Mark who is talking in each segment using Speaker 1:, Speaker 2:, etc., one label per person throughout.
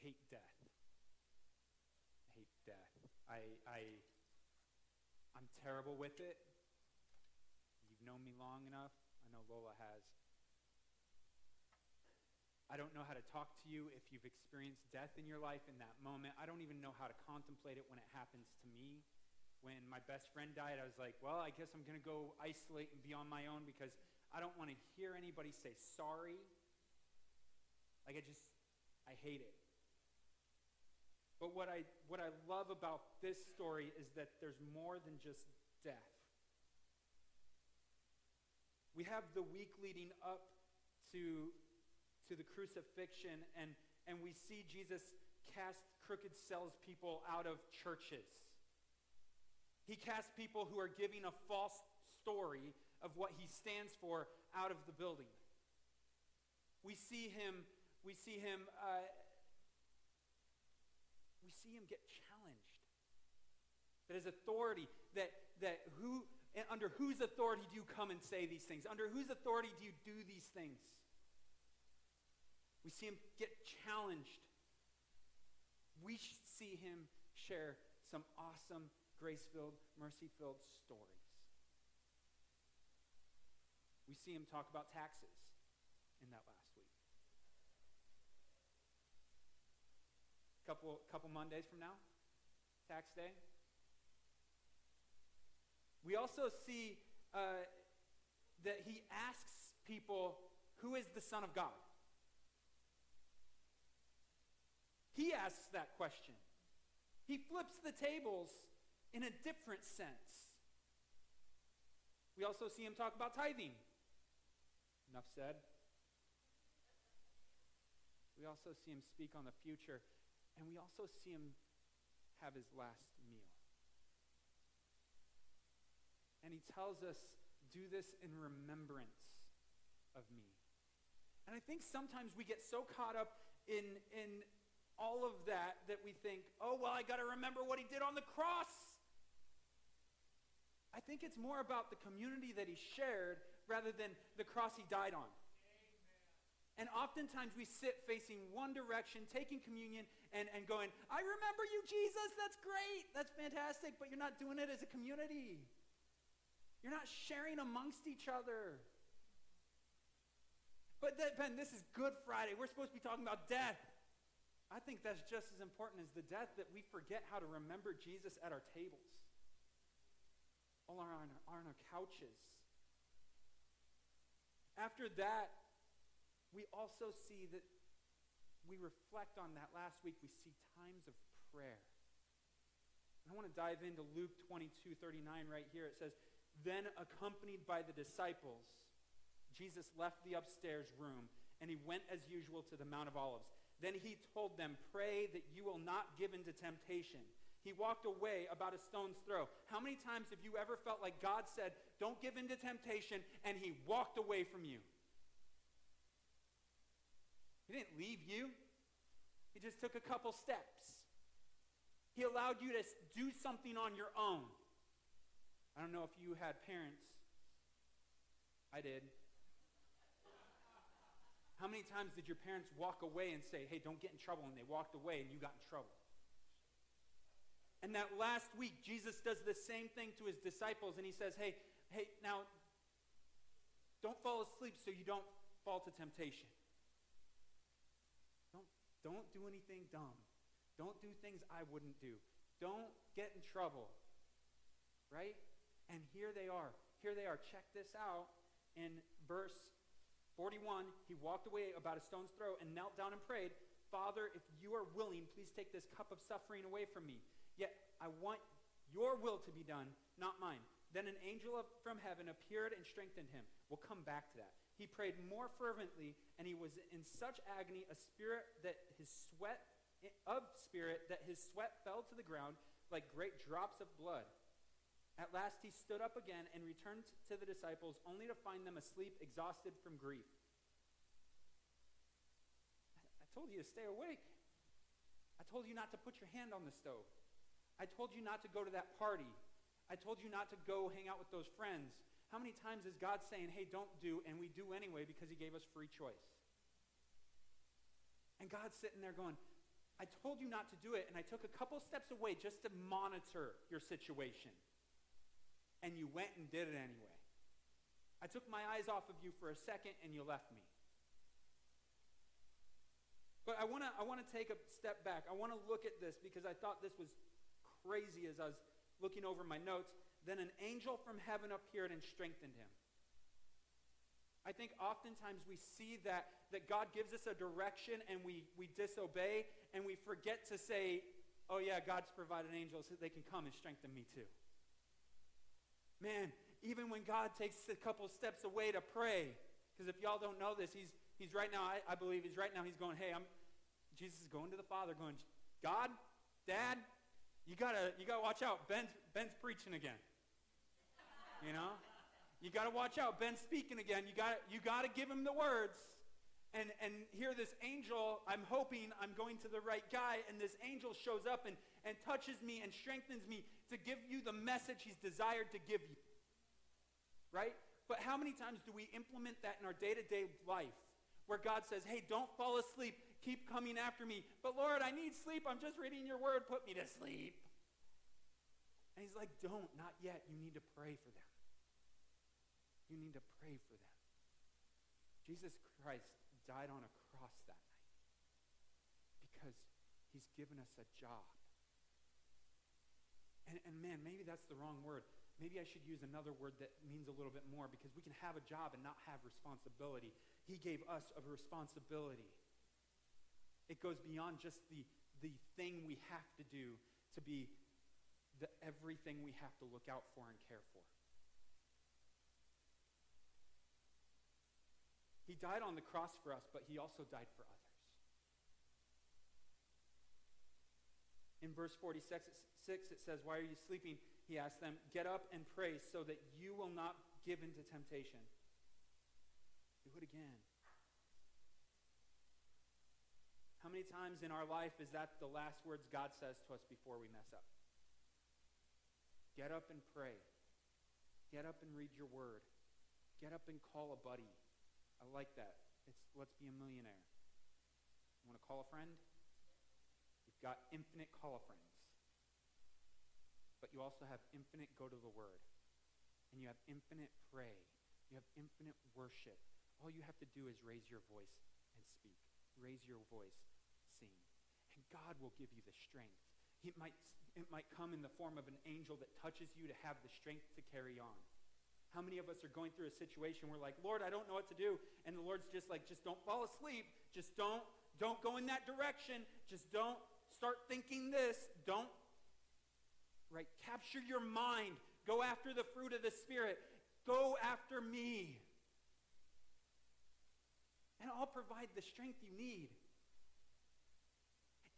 Speaker 1: hate death. I hate death. I, I, I'm terrible with it. You've known me long enough. I know Lola has. I don't know how to talk to you if you've experienced death in your life in that moment. I don't even know how to contemplate it when it happens to me. When my best friend died, I was like, well, I guess I'm going to go isolate and be on my own because I don't want to hear anybody say sorry. Like, I just, I hate it. But what I, what I love about this story is that there's more than just death. We have the week leading up to, to the crucifixion, and, and we see Jesus cast crooked salespeople out of churches. He casts people who are giving a false story of what he stands for out of the building. We see him, we see him, uh, see him get challenged. That his authority, that, that who, under whose authority do you come and say these things? Under whose authority do you do these things? We see him get challenged. We see him share some awesome, grace filled, mercy filled stories. We see him talk about taxes in that last week. Couple, couple Mondays from now, tax day. We also see uh, that he asks people, Who is the Son of God? He asks that question. He flips the tables in a different sense. We also see him talk about tithing. Enough said. We also see him speak on the future, and we also see him have his last meal. And he tells us, do this in remembrance of me. And I think sometimes we get so caught up in, in all of that that we think, oh, well, I got to remember what he did on the cross. I think it's more about the community that he shared rather than the cross he died on. And oftentimes we sit facing one direction, taking communion, and, and going, I remember you, Jesus. That's great. That's fantastic. But you're not doing it as a community. You're not sharing amongst each other. But that, Ben, this is Good Friday. We're supposed to be talking about death. I think that's just as important as the death that we forget how to remember Jesus at our tables, all on our, on our couches. After that, we also see that we reflect on that last week. We see times of prayer. I want to dive into Luke 22 39 right here. It says, then, accompanied by the disciples, Jesus left the upstairs room and he went as usual to the Mount of Olives. Then he told them, Pray that you will not give in to temptation. He walked away about a stone's throw. How many times have you ever felt like God said, Don't give in to temptation, and he walked away from you? He didn't leave you, he just took a couple steps. He allowed you to do something on your own. I don't know if you had parents. I did. How many times did your parents walk away and say, hey, don't get in trouble? And they walked away and you got in trouble. And that last week, Jesus does the same thing to his disciples and he says, hey, hey, now don't fall asleep so you don't fall to temptation. Don't, don't anything dumb. Don't do things I wouldn't do. Don't get in trouble. Right? And here they are. Here they are. Check this out. In verse 41, he walked away about a stone's throw and knelt down and prayed, Father, if you are willing, please take this cup of suffering away from me. Yet I want your will to be done, not mine. Then an angel from heaven appeared and strengthened him. We'll come back to that. He prayed more fervently, and he was in such agony, a spirit that his sweat of spirit that his sweat fell to the ground like great drops of blood. At last he stood up again and returned to the disciples, only to find them asleep, exhausted from grief. I told you to stay awake. I told you not to put your hand on the stove. I told you not to go to that party. I told you not to go hang out with those friends. How many times is God saying, hey, don't do, and we do anyway because he gave us free choice? And God's sitting there going, I told you not to do it, and I took a couple steps away just to monitor your situation. And you went and did it anyway. I took my eyes off of you for a second, and you left me. But I want to I wanna take a step back. I want to look at this because I thought this was crazy as I was looking over my notes. Then an angel from heaven appeared and strengthened him. I think oftentimes we see that, that God gives us a direction and we, we disobey and we forget to say, oh, yeah, God's provided angels so they can come and strengthen me too. Man, even when God takes a couple steps away to pray, because if y'all don't know this, he's, he's right now, I, I believe he's right now, he's going, hey, I'm, Jesus is going to the Father, going, God, Dad, you gotta, you gotta watch out. Ben's, Ben's preaching again. You know? You got to watch out. Ben's speaking again. You got you got to give him the words. And, and here this angel, I'm hoping I'm going to the right guy, and this angel shows up and, and touches me and strengthens me to give you the message he's desired to give you. Right? But how many times do we implement that in our day-to-day life where God says, hey, don't fall asleep. Keep coming after me. But Lord, I need sleep. I'm just reading your word. Put me to sleep. And he's like, don't, not yet. You need to pray for them. You need to pray for them. Jesus Christ died on a cross that night because he's given us a job. And, and man, maybe that's the wrong word. Maybe I should use another word that means a little bit more because we can have a job and not have responsibility. He gave us a responsibility. It goes beyond just the, the thing we have to do to be the everything we have to look out for and care for. He died on the cross for us, but he also died for others. In verse 46, it says, Why are you sleeping? He asked them, Get up and pray so that you will not give into temptation. Do it again. How many times in our life is that the last words God says to us before we mess up? Get up and pray. Get up and read your word. Get up and call a buddy. I like that. It's let's be a millionaire. You want to call a friend? You've got infinite call a friends. But you also have infinite go to the word. And you have infinite pray. You have infinite worship. All you have to do is raise your voice and speak. Raise your voice, sing. And God will give you the strength. It might, it might come in the form of an angel that touches you to have the strength to carry on. How many of us are going through a situation where like, Lord, I don't know what to do. And the Lord's just like, just don't fall asleep. Just don't, don't go in that direction. Just don't start thinking this. Don't, right? Capture your mind. Go after the fruit of the Spirit. Go after me. And I'll provide the strength you need.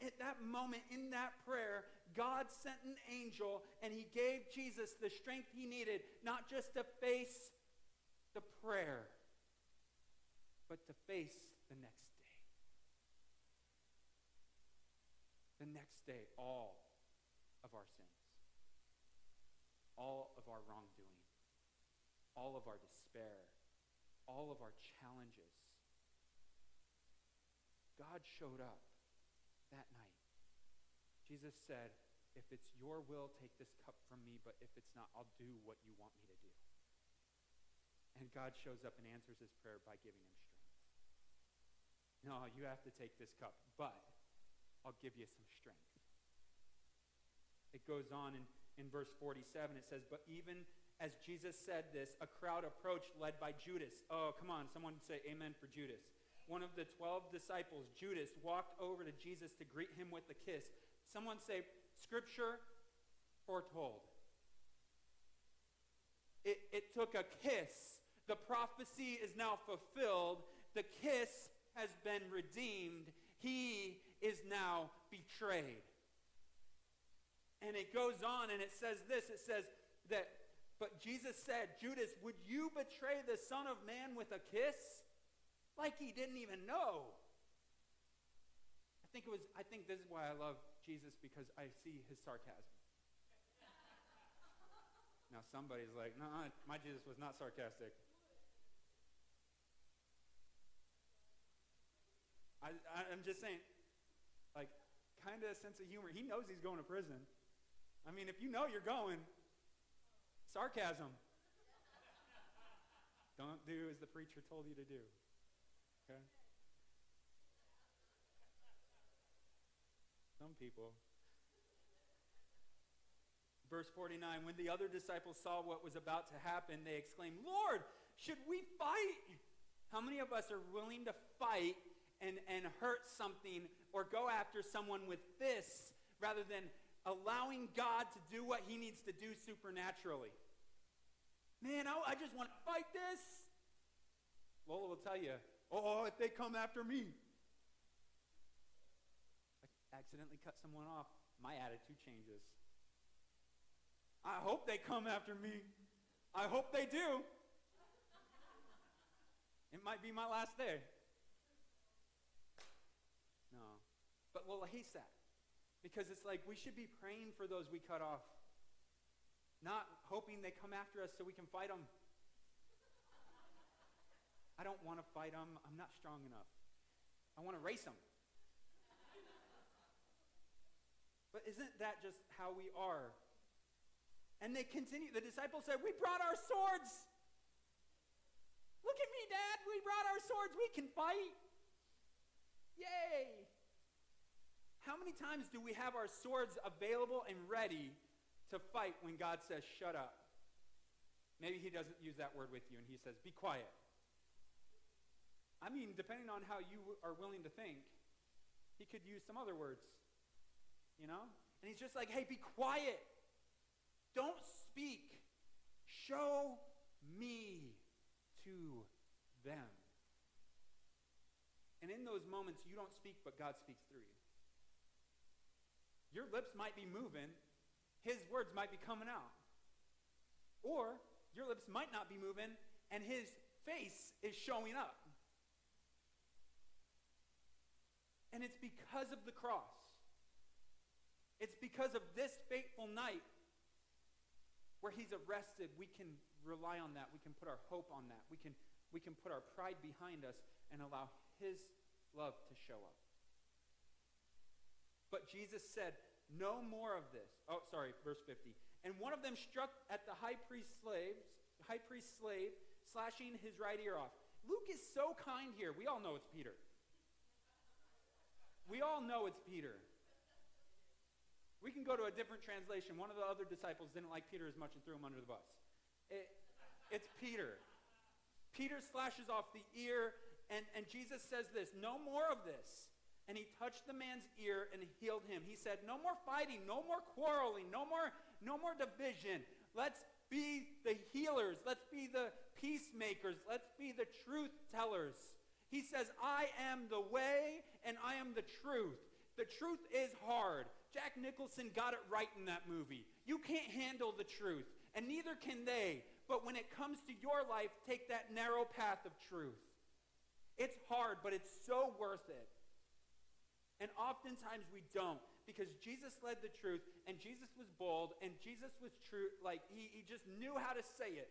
Speaker 1: At that moment, in that prayer, God sent an angel and he gave Jesus the strength he needed, not just to face the prayer, but to face the next day. The next day, all of our sins, all of our wrongdoing, all of our despair, all of our challenges. God showed up. Jesus said, If it's your will, take this cup from me, but if it's not, I'll do what you want me to do. And God shows up and answers his prayer by giving him strength. No, you have to take this cup, but I'll give you some strength. It goes on in, in verse 47. It says, But even as Jesus said this, a crowd approached led by Judas. Oh, come on, someone say amen for Judas one of the 12 disciples, Judas, walked over to Jesus to greet him with a kiss. Someone say, Scripture foretold. It, it took a kiss. The prophecy is now fulfilled. The kiss has been redeemed. He is now betrayed. And it goes on and it says this it says that, but Jesus said, Judas, would you betray the Son of Man with a kiss? like he didn't even know. I think it was I think this is why I love Jesus because I see his sarcasm. now somebody's like, "No, my Jesus was not sarcastic." I, I I'm just saying like kind of a sense of humor. He knows he's going to prison. I mean, if you know you're going, sarcasm. Don't do as the preacher told you to do. Okay? Some people. Verse 49 When the other disciples saw what was about to happen, they exclaimed, Lord, should we fight? How many of us are willing to fight and, and hurt something or go after someone with this rather than allowing God to do what he needs to do supernaturally? Man, I, I just want to fight this. Lola will tell you, oh, if they come after me. Accidentally cut someone off. My attitude changes. I hope they come after me. I hope they do. It might be my last day. No. But we'll haste that. Because it's like we should be praying for those we cut off, not hoping they come after us so we can fight them. I don't want to fight them. I'm not strong enough. I want to race them. But isn't that just how we are and they continue. The disciples said, We brought our swords. Look at me, Dad. We brought our swords. We can fight. Yay. How many times do we have our swords available and ready to fight when God says, Shut up? Maybe he doesn't use that word with you and he says, Be quiet. I mean, depending on how you are willing to think, he could use some other words. You know? And he's just like, Hey, be quiet. Don't speak. Show me to them. And in those moments, you don't speak, but God speaks through you. Your lips might be moving, His words might be coming out. Or your lips might not be moving, and His face is showing up. And it's because of the cross. It's because of this fateful night where he's arrested, we can rely on that. We can put our hope on that. We can, we can put our pride behind us and allow his love to show up. But Jesus said, No more of this. Oh, sorry, verse 50. And one of them struck at the high priest's slaves, high priest's slave, slashing his right ear off. Luke is so kind here. We all know it's Peter. We all know it's Peter. We can go to a different translation. One of the other disciples didn't like Peter as much and threw him under the bus. It, it's Peter. Peter slashes off the ear, and, and Jesus says this No more of this. And he touched the man's ear and healed him. He said, No more fighting, no more quarreling, no more, no more division. Let's be the healers. Let's be the peacemakers. Let's be the truth tellers. He says, I am the way and I am the truth. The truth is hard. Jack Nicholson got it right in that movie. You can't handle the truth, and neither can they. But when it comes to your life, take that narrow path of truth. It's hard, but it's so worth it. And oftentimes we don't because Jesus led the truth and Jesus was bold and Jesus was true. Like he, he just knew how to say it.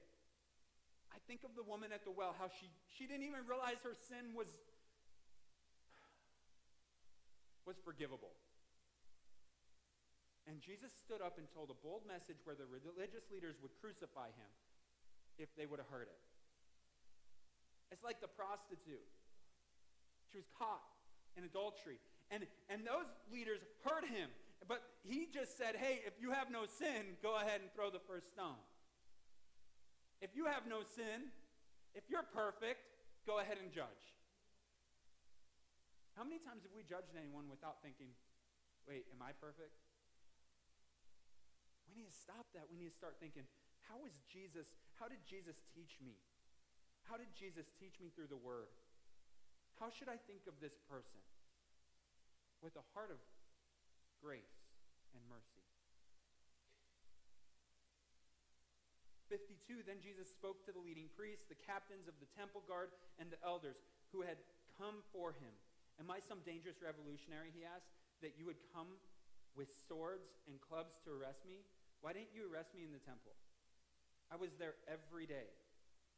Speaker 1: I think of the woman at the well, how she, she didn't even realize her sin was, was forgivable. And Jesus stood up and told a bold message where the religious leaders would crucify him if they would have heard it. It's like the prostitute. She was caught in adultery. And, and those leaders heard him. But he just said, hey, if you have no sin, go ahead and throw the first stone. If you have no sin, if you're perfect, go ahead and judge. How many times have we judged anyone without thinking, wait, am I perfect? We need to stop that. We need to start thinking, how is Jesus, how did Jesus teach me? How did Jesus teach me through the word? How should I think of this person? With a heart of grace and mercy. 52 Then Jesus spoke to the leading priests, the captains of the temple guard, and the elders who had come for him. Am I some dangerous revolutionary, he asked, that you would come with swords and clubs to arrest me? Why didn't you arrest me in the temple? I was there every day.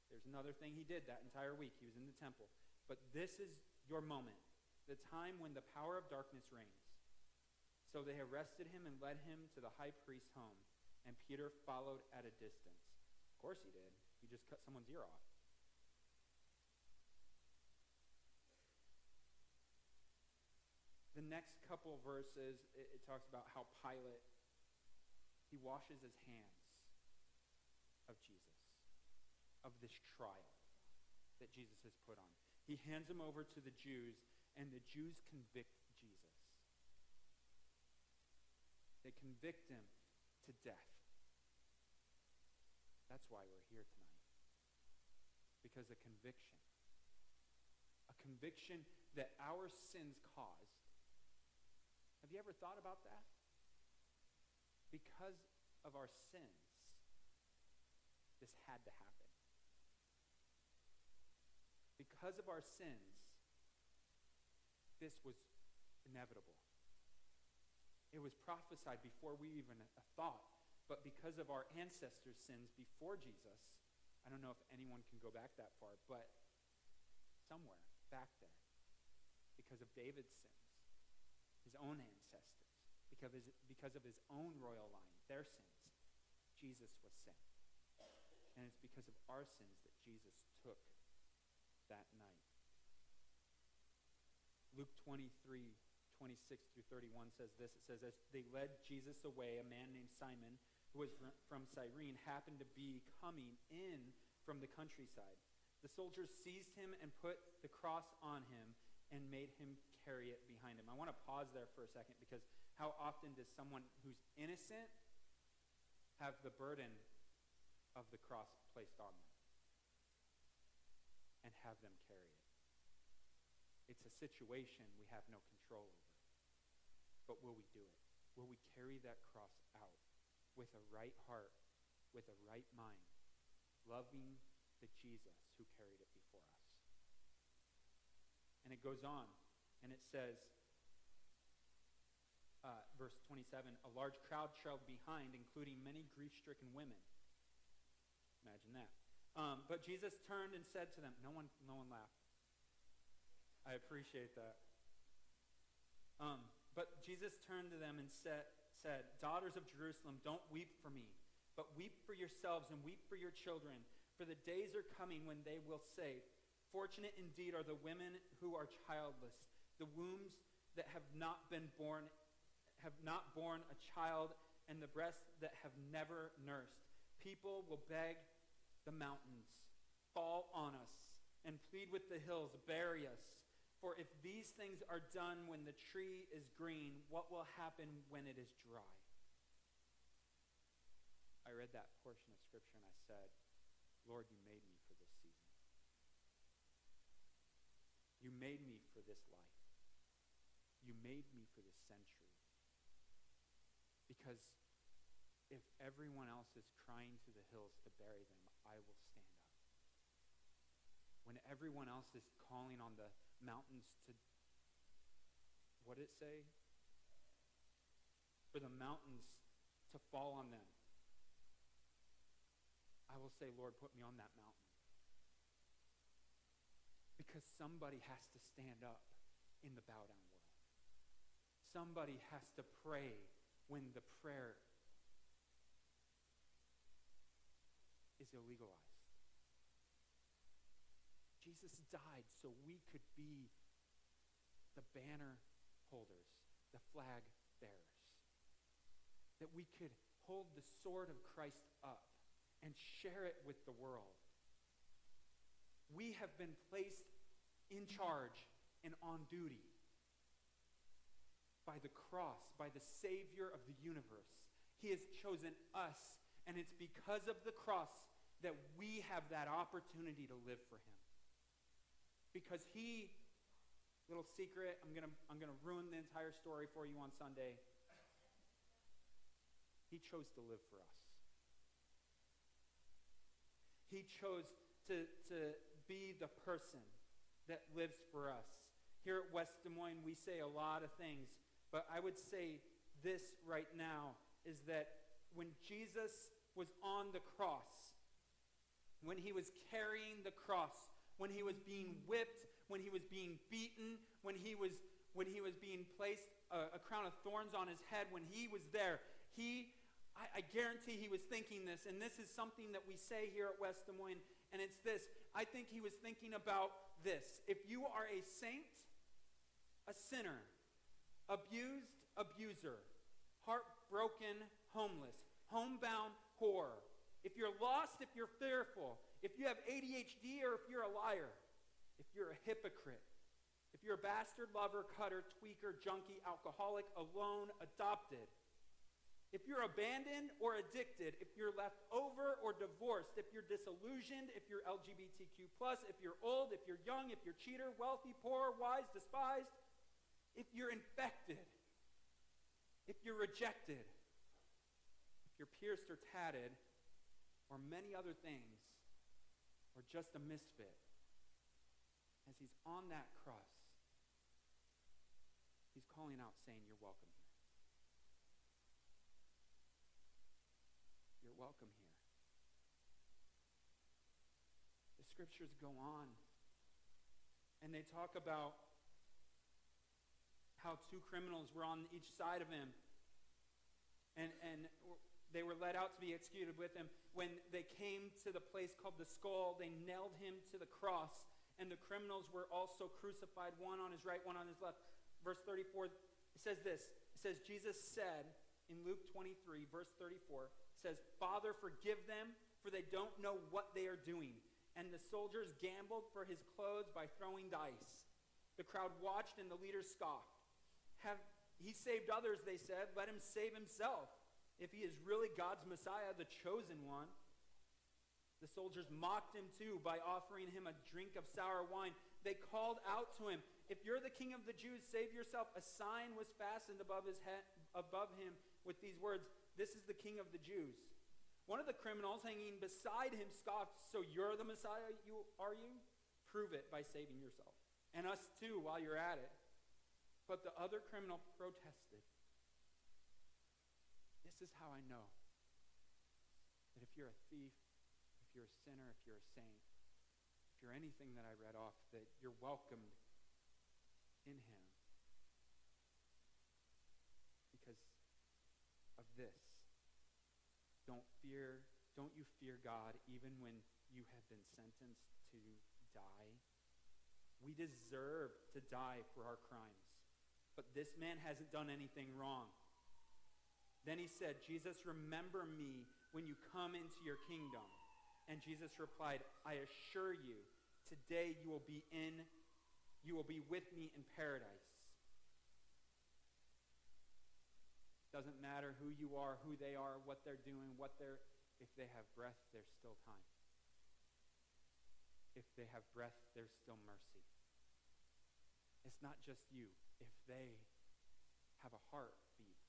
Speaker 1: There's another thing he did that entire week. He was in the temple. But this is your moment, the time when the power of darkness reigns. So they arrested him and led him to the high priest's home, and Peter followed at a distance. Of course he did. He just cut someone's ear off. The next couple verses, it, it talks about how Pilate, he washes his hands of Jesus, of this trial that Jesus has put on. He hands him over to the Jews, and the Jews convict Jesus. They convict him to death. That's why we're here tonight. Because a conviction, a conviction that our sins caused. Have you ever thought about that? Because of our sins, this had to happen. Because of our sins, this was inevitable. It was prophesied before we even uh, thought. But because of our ancestors' sins before Jesus, I don't know if anyone can go back that far, but somewhere back there, because of David's sins, his own ancestors, because of his, because of his own royal line, their sins, Jesus was sent. And it's because of our sins that Jesus took that night. Luke 23, 26 through 31 says this. It says, As they led Jesus away, a man named Simon, who was from Cyrene, happened to be coming in from the countryside. The soldiers seized him and put the cross on him and made him carry it behind him. I want to pause there for a second because how often does someone who's innocent have the burden of the cross placed on them and have them carry it? It's a situation we have no control over. But will we do it? Will we carry that cross out with a right heart, with a right mind, loving the Jesus who carried it before us? And it goes on, and it says, verse 27 a large crowd trailed behind, including many grief stricken women. Imagine that. Um, but Jesus turned and said to them, no one, no one laughed. I appreciate that. Um, but Jesus turned to them and said, said, Daughters of Jerusalem, don't weep for me, but weep for yourselves and weep for your children. For the days are coming when they will say, Fortunate indeed are the women who are childless, the wombs that have not been born, have not borne a child, and the breasts that have never nursed. People will beg the mountains, fall on us, and plead with the hills, bury us. For if these things are done when the tree is green, what will happen when it is dry? I read that portion of Scripture and I said, Lord, you made me for this season. You made me for this life. You made me for this. Because if everyone else is crying to the hills to bury them, I will stand up. When everyone else is calling on the mountains to, what did it say? For the mountains to fall on them. I will say, Lord, put me on that mountain. Because somebody has to stand up in the bow down world. Somebody has to pray when the prayer is illegalized. Jesus died so we could be the banner holders, the flag bearers. That we could hold the sword of Christ up and share it with the world. We have been placed in charge and on duty by the cross, by the Savior of the universe. He has chosen us, and it's because of the cross that we have that opportunity to live for Him because he, little secret, I'm going to I'm going to ruin the entire story for you on Sunday. He chose to live for us. He chose to, to be the person that lives for us. Here at West Des Moines, we say a lot of things, but I would say this right now is that when Jesus was on the cross, when he was carrying the cross, when he was being whipped, when he was being beaten, when he was when he was being placed a, a crown of thorns on his head, when he was there, he, I, I guarantee he was thinking this, and this is something that we say here at West Des Moines, and it's this. I think he was thinking about this. If you are a saint, a sinner, abused, abuser, heartbroken, homeless, homebound, poor, if you're lost, if you're fearful, if you have ADHD, or if you're a liar, if you're a hypocrite, if you're a bastard, lover, cutter, tweaker, junkie, alcoholic, alone, adopted, if you're abandoned or addicted, if you're left over or divorced, if you're disillusioned, if you're LGBTQ, if you're old, if you're young, if you're cheater, wealthy, poor, wise, despised, if you're infected, if you're rejected, if you're pierced or tatted, or many other things, or just a misfit, as he's on that cross, he's calling out saying, You're welcome here. You're welcome here. The scriptures go on, and they talk about how two criminals were on each side of him, and, and they were led out to be executed with him. When they came to the place called the skull, they nailed him to the cross and the criminals were also crucified, one on his right, one on his left. Verse 34 it says this. It says, Jesus said in Luke 23, verse 34, says, Father, forgive them, for they don't know what they are doing. And the soldiers gambled for his clothes by throwing dice. The crowd watched, and the leaders scoffed. Have he saved others, they said. Let him save himself. If he is really God's Messiah, the chosen one. The soldiers mocked him too by offering him a drink of sour wine. They called out to him, If you're the king of the Jews, save yourself. A sign was fastened above, his head, above him with these words This is the king of the Jews. One of the criminals hanging beside him scoffed, So you're the Messiah, you, are you? Prove it by saving yourself. And us too while you're at it. But the other criminal protested. This is how I know that if you're a thief, if you're a sinner, if you're a saint, if you're anything that I read off, that you're welcomed in Him because of this. Don't fear, don't you fear God even when you have been sentenced to die? We deserve to die for our crimes. But this man hasn't done anything wrong. Then he said, Jesus, remember me when you come into your kingdom. And Jesus replied, I assure you, today you will be in, you will be with me in paradise. Doesn't matter who you are, who they are, what they're doing, what they're, if they have breath, there's still time. If they have breath, there's still mercy. It's not just you. If they have a heartbeat,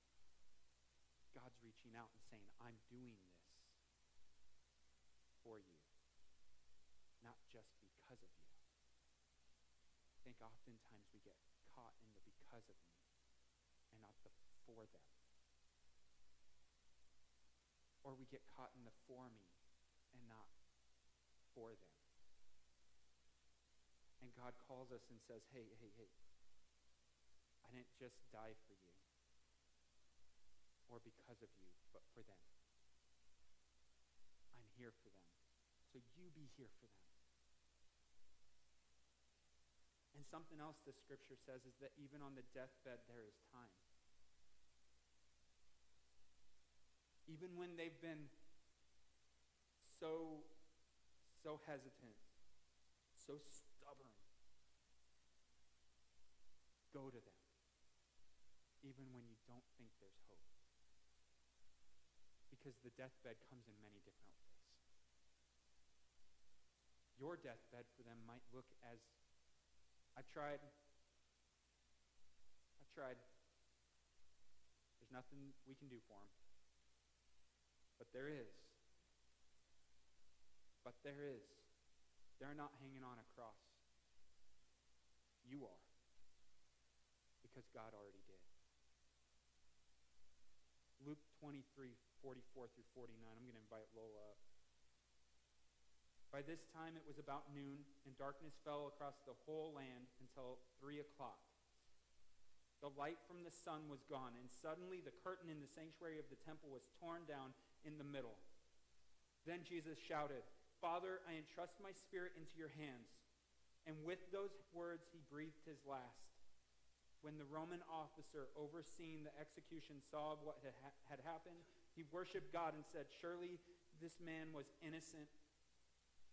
Speaker 1: God's reaching out and saying, I'm doing this for you, not just because of you. I think oftentimes we get caught in the because of me and not the for them. Or we get caught in the for me and not for them. And God calls us and says, hey, hey, hey, didn't just die for you or because of you, but for them. I'm here for them. So you be here for them. And something else the scripture says is that even on the deathbed, there is time. Even when they've been so, so hesitant, so stubborn, go to them. Even when you don't think there's hope. Because the deathbed comes in many different ways. Your deathbed for them might look as I've tried. I've tried. There's nothing we can do for them. But there is. But there is. They're not hanging on a cross. You are. Because God already did. Luke 23, 44 through 49. I'm going to invite Lola up. By this time it was about noon, and darkness fell across the whole land until three o'clock. the light from the sun was gone, and suddenly the curtain in the sanctuary of the temple was torn down in the middle. Then Jesus shouted, Father, I entrust my spirit into your hands. And with those words, he breathed his last. When the Roman officer overseeing the execution saw what had happened, he worshiped God and said, Surely this man was innocent.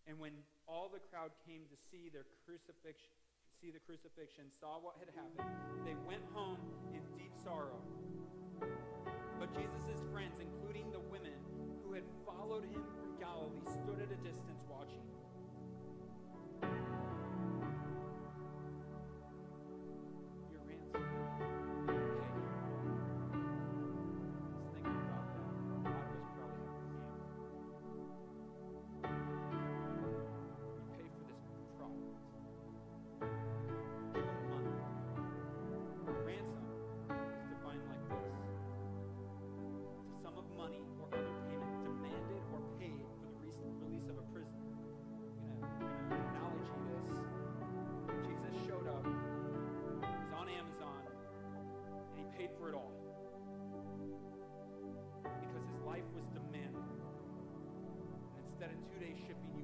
Speaker 1: And when all the crowd came to see their crucifixion, see the crucifixion, saw what had happened, they went home in deep sorrow. But Jesus' friends, including the women who had followed him from Galilee, stood at a distance watching.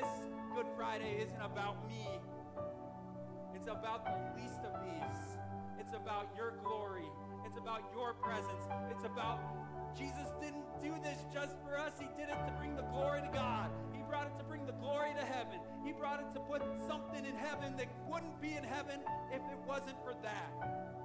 Speaker 1: this Good Friday isn't about me. It's about the least of these. It's about your glory. It's about your presence. It's about Jesus didn't do this just for us. He did it to bring the glory to God. He brought it to bring the glory to heaven. He brought it to put something in heaven that wouldn't be in heaven if it wasn't for that.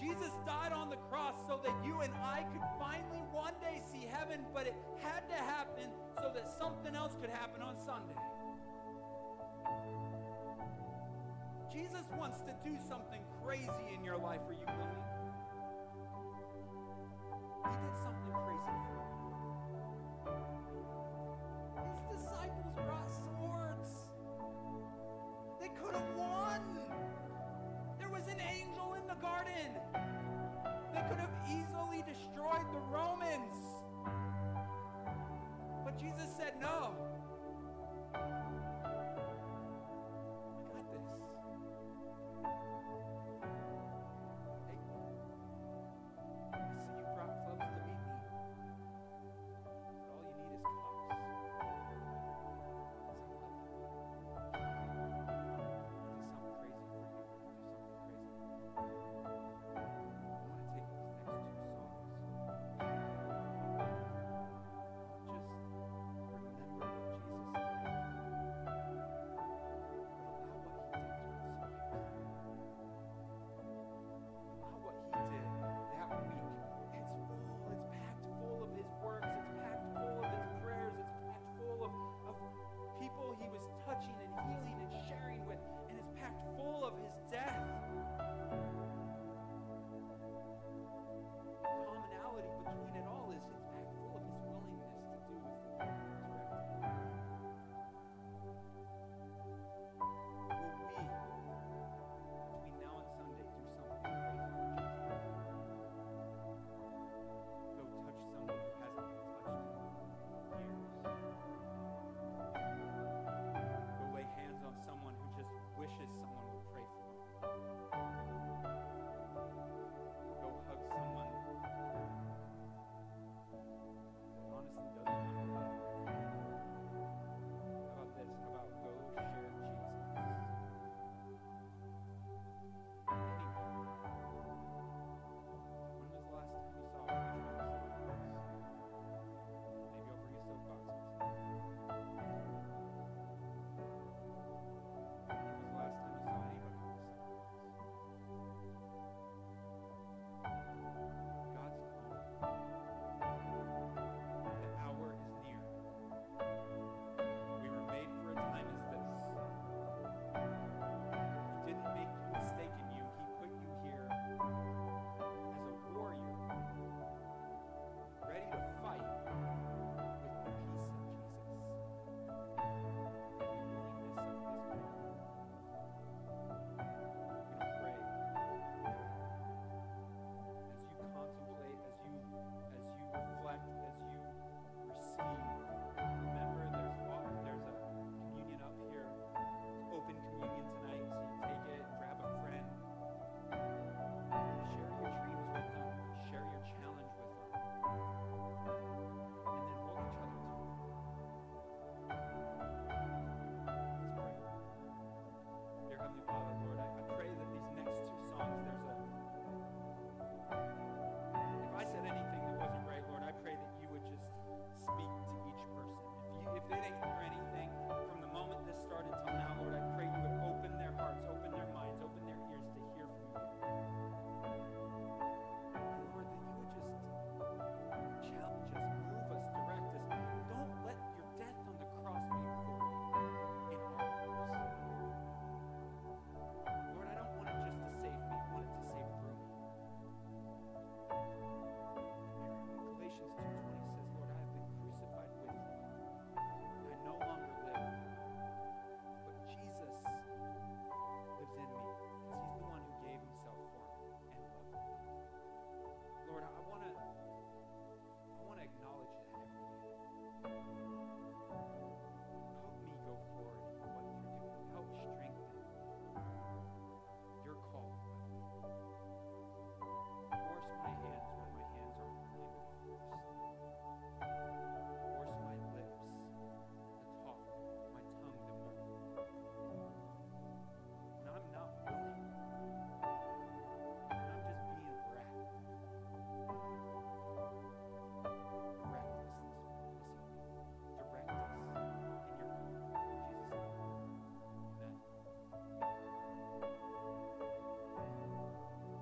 Speaker 1: Jesus died on the cross so that you and I could finally one day see heaven, but it had to happen so that something else could happen on Sunday. Jesus wants to do something crazy in your life. Are you willing? He did something crazy for you. His disciples brought angel in the garden. They could have easily destroyed the Romans. But Jesus said no.